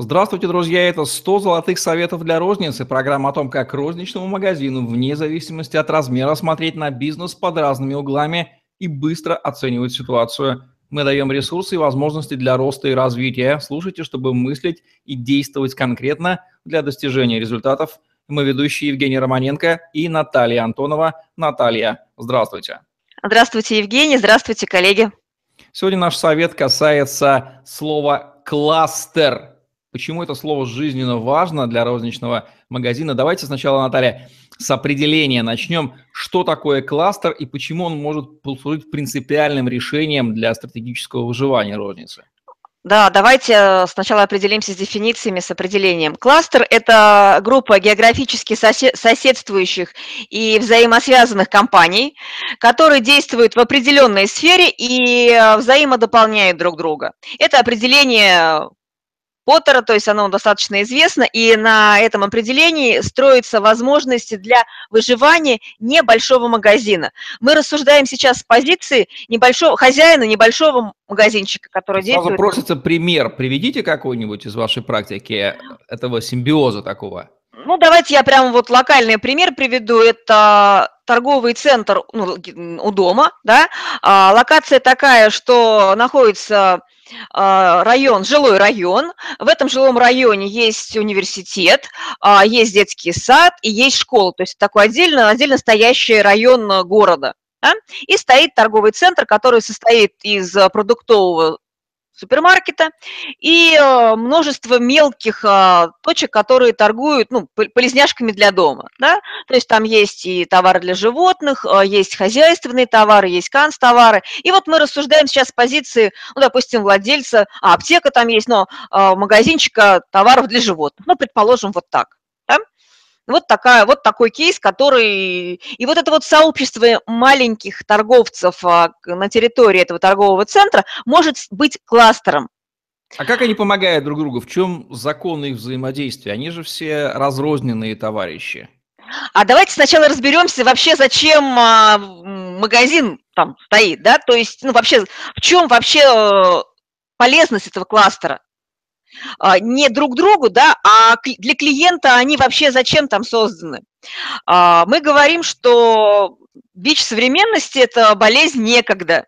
Здравствуйте, друзья! Это 100 золотых советов для розницы. Программа о том, как розничному магазину, вне зависимости от размера, смотреть на бизнес под разными углами и быстро оценивать ситуацию. Мы даем ресурсы и возможности для роста и развития. Слушайте, чтобы мыслить и действовать конкретно для достижения результатов. Мы ведущие Евгений Романенко и Наталья Антонова. Наталья, здравствуйте. Здравствуйте, Евгений. Здравствуйте, коллеги. Сегодня наш совет касается слова «кластер». Почему это слово жизненно важно для розничного магазина? Давайте сначала, Наталья, с определения начнем. Что такое кластер и почему он может послужить принципиальным решением для стратегического выживания розницы? Да, давайте э, сначала определимся с дефинициями, с определением. Кластер – это группа географически соседствующих и взаимосвязанных компаний, которые действуют в определенной сфере и э, взаимодополняют друг друга. Это определение Поттера, то есть оно достаточно известно, и на этом определении строятся возможности для выживания небольшого магазина. Мы рассуждаем сейчас с позиции небольшого хозяина небольшого магазинчика, который Сразу действует. просится пример. Приведите какой-нибудь из вашей практики этого симбиоза такого. Ну, давайте я прямо вот локальный пример приведу. Это торговый центр ну, у дома, да. А, локация такая, что находится а, район, жилой район. В этом жилом районе есть университет, а, есть детский сад и есть школа. То есть такой отдельно, отдельно стоящий район города. Да? И стоит торговый центр, который состоит из продуктового супермаркета и э, множество мелких а, точек, которые торгуют ну, полезняшками для дома. Да? То есть там есть и товары для животных, а, есть хозяйственные товары, есть канцтовары. И вот мы рассуждаем сейчас с позиции, ну, допустим, владельца, а, аптека там есть, но магазинчика товаров для животных. Ну, предположим, вот так. Вот, такая, вот такой кейс, который... И вот это вот сообщество маленьких торговцев а, на территории этого торгового центра может быть кластером. А как они помогают друг другу? В чем закон их взаимодействия? Они же все разрозненные товарищи. А давайте сначала разберемся вообще, зачем а, магазин там стоит, да? То есть, ну вообще, в чем вообще э, полезность этого кластера? А, не друг другу, да, а для клиента они вообще зачем там созданы? А, мы говорим, что бич современности – это болезнь некогда.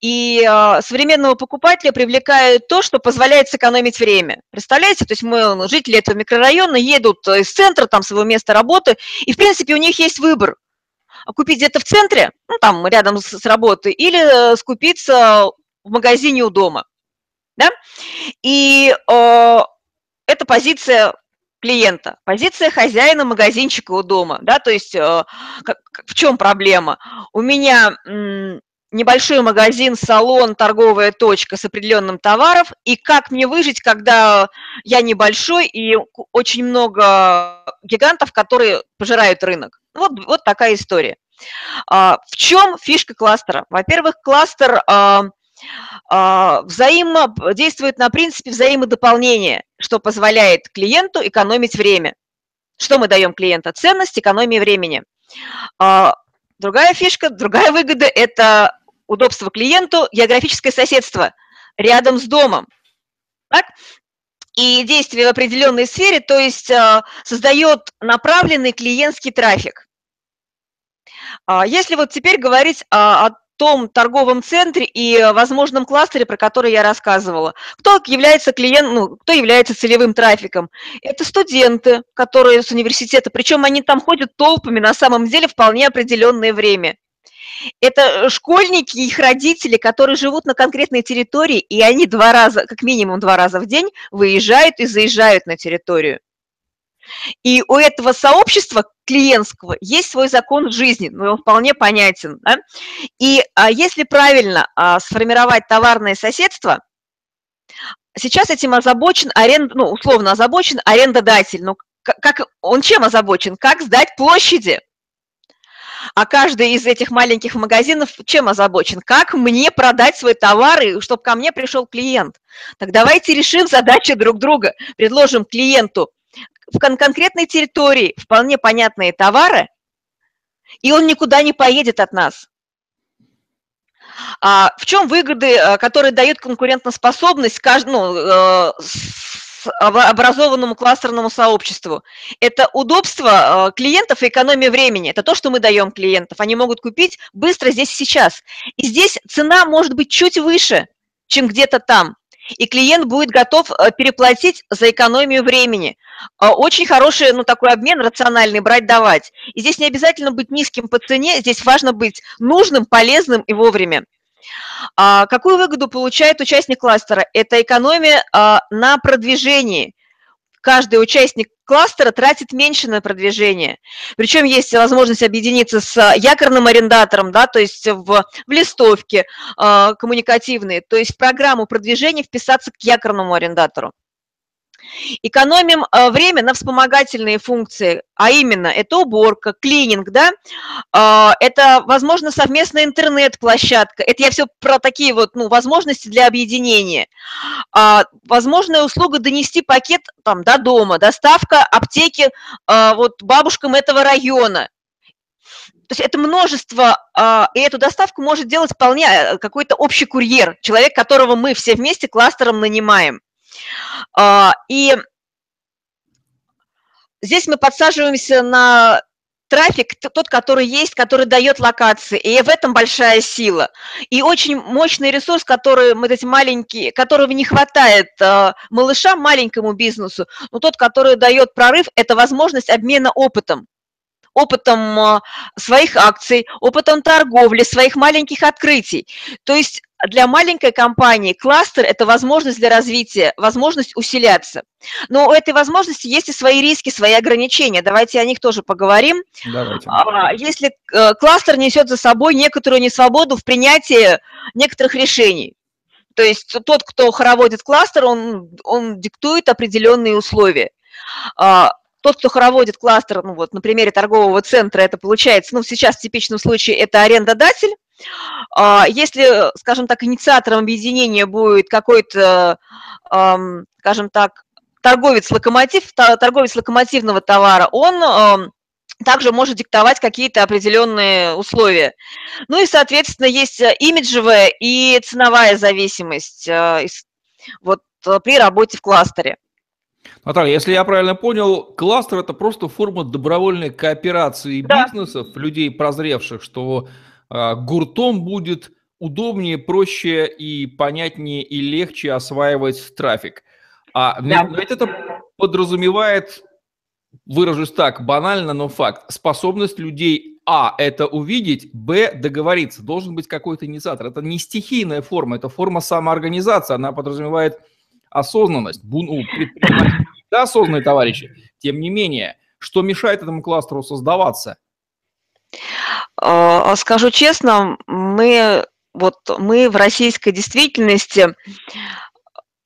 И э, современного покупателя привлекает то, что позволяет сэкономить время. Представляете, то есть мы, ну, жители этого микрорайона, едут из центра, там, своего места работы, и, в принципе, у них есть выбор. Купить где-то в центре, ну, там, рядом с, с работой, или э, скупиться в магазине у дома да? И э, это позиция клиента, позиция хозяина магазинчика у дома, да, то есть э, как, в чем проблема? У меня м, небольшой магазин, салон, торговая точка с определенным товаров, и как мне выжить, когда я небольшой и очень много гигантов, которые пожирают рынок. Вот, вот такая история. А, в чем фишка кластера? Во-первых, кластер а, а, взаимодействует на принципе взаимодополнения, что позволяет клиенту экономить время. Что мы даем клиенту? Ценность экономии времени. А, другая фишка, другая выгода – это удобство клиенту, географическое соседство рядом с домом. Так? И действие в определенной сфере, то есть а, создает направленный клиентский трафик. Если вот теперь говорить о том торговом центре и э, возможном кластере, про который я рассказывала. Кто является клиент, ну, кто является целевым трафиком? Это студенты, которые с университета, причем они там ходят толпами на самом деле вполне определенное время. Это школьники и их родители, которые живут на конкретной территории, и они два раза, как минимум два раза в день выезжают и заезжают на территорию. И у этого сообщества клиентского есть свой закон жизни, ну, он вполне понятен. Да? И а, если правильно а, сформировать товарное соседство, сейчас этим озабочен аренд, ну, условно озабочен арендодатель. Ну, как, он чем озабочен? Как сдать площади? А каждый из этих маленьких магазинов чем озабочен? Как мне продать свой товар, чтобы ко мне пришел клиент? Так давайте решим задачи друг друга. Предложим клиенту в кон конкретной территории вполне понятные товары, и он никуда не поедет от нас. А в чем выгоды, э, которые дают конкурентоспособность ну, э, образованному кластерному сообществу. Это удобство э, клиентов и экономия времени. Это то, что мы даем клиентов. Они могут купить быстро здесь и сейчас. И здесь цена может быть чуть выше, чем где-то там. И клиент будет готов э, переплатить за экономию времени. Э, очень хороший, ну, такой обмен рациональный, брать-давать. И здесь не обязательно быть низким по цене, здесь важно быть нужным, полезным и вовремя. А какую выгоду получает участник кластера? Это экономия а, на продвижении. Каждый участник кластера тратит меньше на продвижение. Причем есть возможность объединиться с якорным арендатором, да, то есть в, в листовке э, коммуникативные, то есть в программу продвижения вписаться к якорному арендатору. Экономим э, время на вспомогательные функции, а именно это уборка, клининг, да, а, это, возможно, совместная интернет-площадка, это я все про такие вот, ну, возможности для объединения. А, возможная услуга донести пакет там до дома, доставка аптеки а, вот бабушкам этого района, то есть это множество, и эту доставку может делать вполне э, какой-то общий курьер, человек, которого мы все вместе кластером нанимаем. А, и здесь мы подсаживаемся на трафик, тот, который есть, который дает локации, и в этом большая сила. И очень мощный ресурс, который мы эти маленькие, которого не хватает э, малышам, маленькому бизнесу, но тот, который дает прорыв, это возможность обмена опытом опытом а, своих акций, опытом торговли, своих маленьких открытий. То есть для маленькой компании кластер – это возможность для развития, возможность усиляться. Но у этой возможности есть и свои риски, свои ограничения. Давайте о них тоже поговорим. Давайте. А, если э, кластер несет за собой некоторую несвободу в принятии некоторых решений, то есть тот, кто хороводит кластер, он, он диктует определенные условия. А, тот, кто хороводит кластер, ну вот на примере торгового центра это получается, ну сейчас в типичном случае это арендодатель. А, если, скажем так, инициатором объединения будет какой-то, скажем так, торговец-локомотив, торговец локомотивного товара, он также может диктовать какие-то определенные условия. Ну и, соответственно, есть имиджевая и ценовая зависимость э, вот, э, при работе в кластере. Наталья, если я правильно понял, кластер это просто форма добровольной кооперации да. бизнесов, людей прозревших, что э, гуртом будет удобнее, проще и понятнее и легче осваивать трафик. А да. ведь это подразумевает, выражусь так, банально, но факт, способность людей а, это увидеть, б, договориться. Должен быть какой-то инициатор. Это не стихийная форма, это форма самоорганизации. Она подразумевает осознанность. Предприниматели да, осознанные товарищи. Тем не менее, что мешает этому кластеру создаваться? А, скажу честно, мы, вот, мы в российской действительности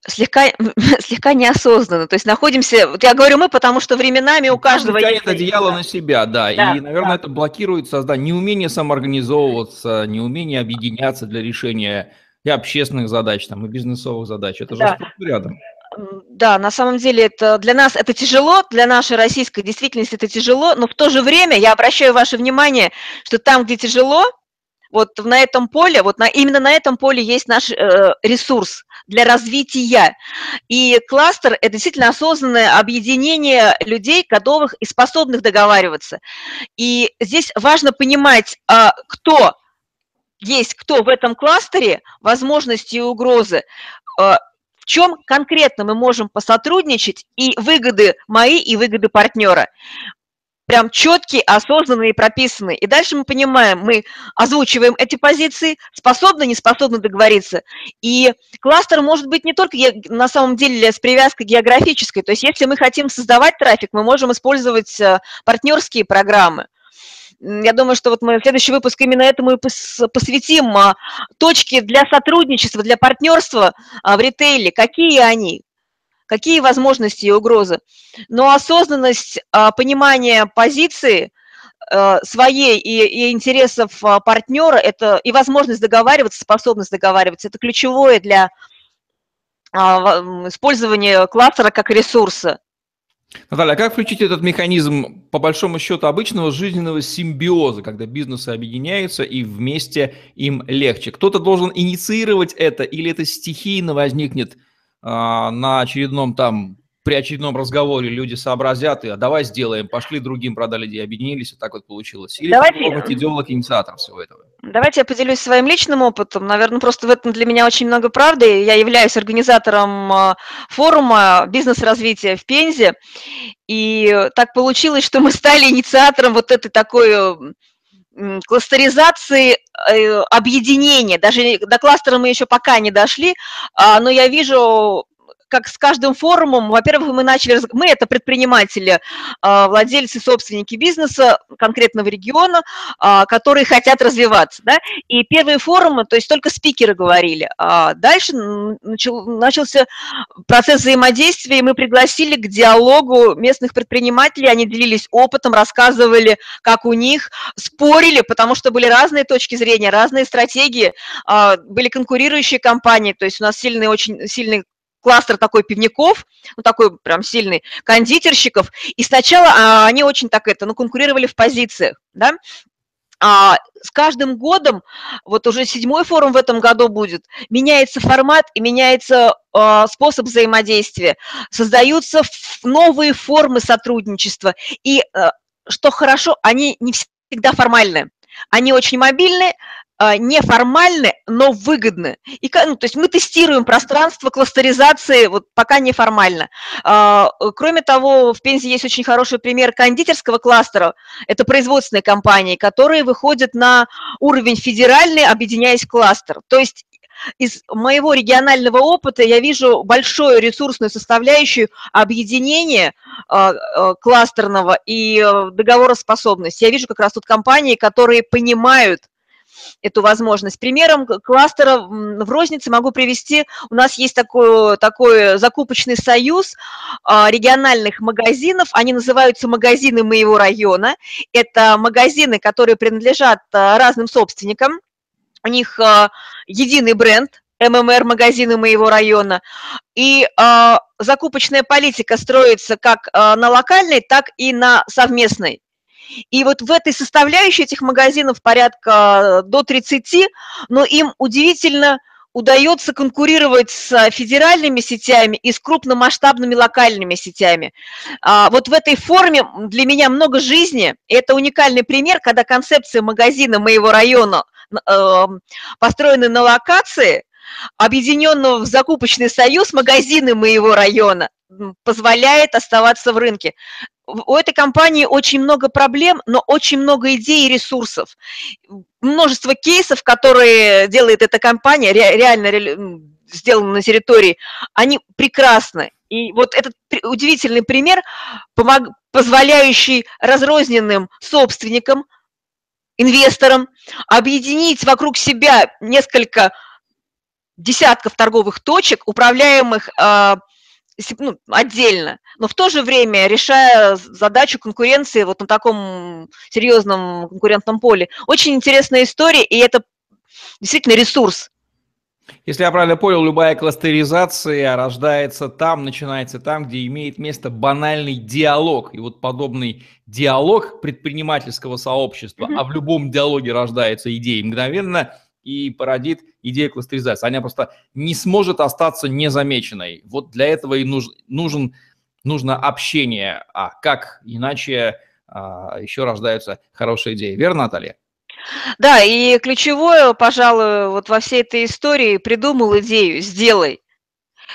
слегка, слегка неосознанно. То есть находимся, вот я говорю мы, потому что временами у каждого есть... это одеяло на себя, да, да и, наверное, да. это блокирует создание, неумение самоорганизовываться, неумение объединяться для решения и общественных задач, там, и бизнесовых задач. Это да. же рядом. Да, на самом деле это для нас это тяжело, для нашей российской действительности это тяжело, но в то же время я обращаю ваше внимание, что там, где тяжело, вот на этом поле, вот на, именно на этом поле есть наш э, ресурс для развития. И кластер – это действительно осознанное объединение людей, готовых и способных договариваться. И здесь важно понимать, э, кто есть, кто в этом кластере, возможности и угрозы, э, в чем конкретно мы можем посотрудничать и выгоды мои, и выгоды партнера. Прям четкие, осознанные, прописанные. И дальше мы понимаем, мы озвучиваем эти позиции, способны, не способны договориться. И кластер может быть не только на самом деле с привязкой географической. То есть если мы хотим создавать трафик, мы можем использовать э, партнерские программы. Я думаю, что вот мы следующий выпуск именно этому и посвятим. А, точки для сотрудничества, для партнерства а, в ритейле, какие они, какие возможности и угрозы. Но осознанность, а, понимание позиции своей и, и интересов партнера, это и возможность договариваться, способность договариваться, это ключевое для использования кластера как ресурса. Наталья, а как включить этот механизм, по большому счету, обычного жизненного симбиоза, когда бизнесы объединяются и вместе им легче? Кто-то должен инициировать это или это стихийно возникнет а, на очередном там при очередном разговоре люди сообразят, и а давай сделаем, пошли другим, продали идеи, объединились, и так вот получилось. Или Давайте... идеолог, инициатор всего этого? Давайте я поделюсь своим личным опытом. Наверное, просто в этом для меня очень много правды. Я являюсь организатором а, форума бизнес-развития в Пензе. И так получилось, что мы стали инициатором вот этой такой кластеризации э, объединения. Даже до кластера мы еще пока не дошли, а, но я вижу как с каждым форумом, во-первых, мы начали, мы это предприниматели, а, владельцы, собственники бизнеса конкретного региона, а, которые хотят развиваться, да, и первые форумы, то есть только спикеры говорили, а дальше начал, начался процесс взаимодействия, и мы пригласили к диалогу местных предпринимателей, они делились опытом, рассказывали, как у них, спорили, потому что были разные точки зрения, разные стратегии, а, были конкурирующие компании, то есть у нас сильный, очень сильный кластер такой пивников, ну, такой прям сильный, кондитерщиков, и сначала а, они очень так это, ну, конкурировали в позициях, да, а с каждым годом, вот уже седьмой форум в этом году будет, меняется формат и меняется э, способ взаимодействия, создаются новые формы сотрудничества, и, э, что хорошо, они не всегда формальные. Они очень мобильные, а, неформальны, но выгодны. И, ну, то есть мы тестируем пространство кластеризации вот пока неформально. А, кроме того, в Пензе есть очень хороший пример кондитерского кластера. Это производственные компании, которые выходят на уровень федеральный, объединяясь в кластер. То есть из моего регионального опыта я вижу большую ресурсную составляющую объединения э, кластерного и э, договороспособности. Я вижу как раз тут компании, которые понимают эту возможность. Примером кластера в рознице могу привести, у нас есть такой, такой закупочный союз а, региональных магазинов, они называются магазины моего района. Это магазины, которые принадлежат а, разным собственникам, у них а, единый бренд, ММР магазины моего района. И э, закупочная политика строится как э, на локальной, так и на совместной. И вот в этой составляющей этих магазинов порядка э, до 30, но им удивительно удается конкурировать с федеральными сетями и с крупномасштабными локальными сетями. А, вот в этой форме для меня много жизни. Это уникальный пример, когда концепция магазина моего района э, построена на локации, объединенного в закупочный союз магазины моего района позволяет оставаться в рынке у этой компании очень много проблем, но очень много идей и ресурсов. Множество кейсов, которые делает эта компания, реально сделаны на территории, они прекрасны. И вот этот удивительный пример, помог, позволяющий разрозненным собственникам, инвесторам объединить вокруг себя несколько десятков торговых точек, управляемых э, ну, отдельно, но в то же время решая задачу конкуренции вот на таком серьезном конкурентном поле. Очень интересная история, и это действительно ресурс. Если я правильно понял, любая кластеризация рождается там, начинается там, где имеет место банальный диалог. И вот подобный диалог предпринимательского сообщества, mm-hmm. а в любом диалоге рождается идея мгновенно – и породит идея кластеризации. Она просто не сможет остаться незамеченной. Вот для этого и нужен, нужен, нужно общение. А как иначе а, еще рождаются хорошие идеи. Верно, Наталья? Да, и ключевое, пожалуй, вот во всей этой истории придумал идею, сделай.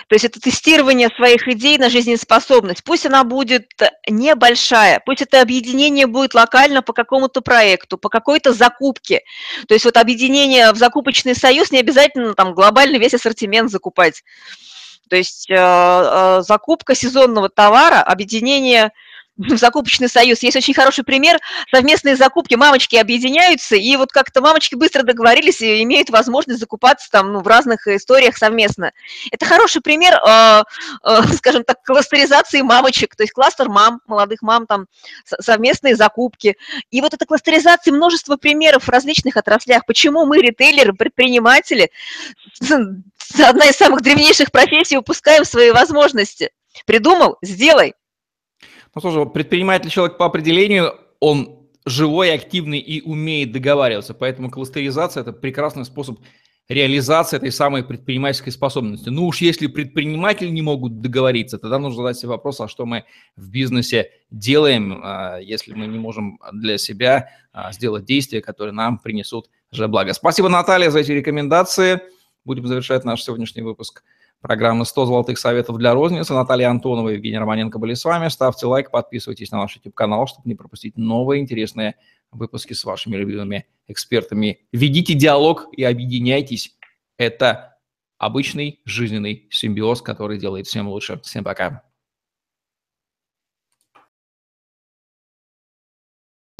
То есть это тестирование своих идей на жизнеспособность. Пусть она будет небольшая, пусть это объединение будет локально по какому-то проекту, по какой-то закупке. То есть вот объединение в закупочный союз не обязательно там глобально весь ассортимент закупать. То есть э, э, закупка сезонного товара, объединение закупочный союз. Есть очень хороший пример. Совместные закупки, мамочки объединяются, и вот как-то мамочки быстро договорились и имеют возможность закупаться там ну, в разных историях совместно. Это хороший пример, э, э, скажем так, кластеризации мамочек, то есть кластер мам, молодых мам, там совместные закупки. И вот эта кластеризация, множество примеров в различных отраслях. Почему мы, ритейлеры, предприниматели, одна из самых древнейших профессий, упускаем свои возможности? Придумал? Сделай. Ну, слушай, предприниматель человек по определению, он живой, активный и умеет договариваться, поэтому кластеризация – это прекрасный способ реализация этой самой предпринимательской способности. Ну уж если предприниматели не могут договориться, тогда нужно задать себе вопрос, а что мы в бизнесе делаем, а, если мы не можем для себя а, сделать действия, которые нам принесут же благо. Спасибо, Наталья, за эти рекомендации. Будем завершать наш сегодняшний выпуск программы «100 золотых советов для розницы». Наталья Антонова и Евгений Романенко были с вами. Ставьте лайк, подписывайтесь на наш YouTube-канал, чтобы не пропустить новые интересные выпуски с вашими любимыми экспертами. Ведите диалог и объединяйтесь. Это обычный жизненный симбиоз, который делает всем лучше. Всем пока.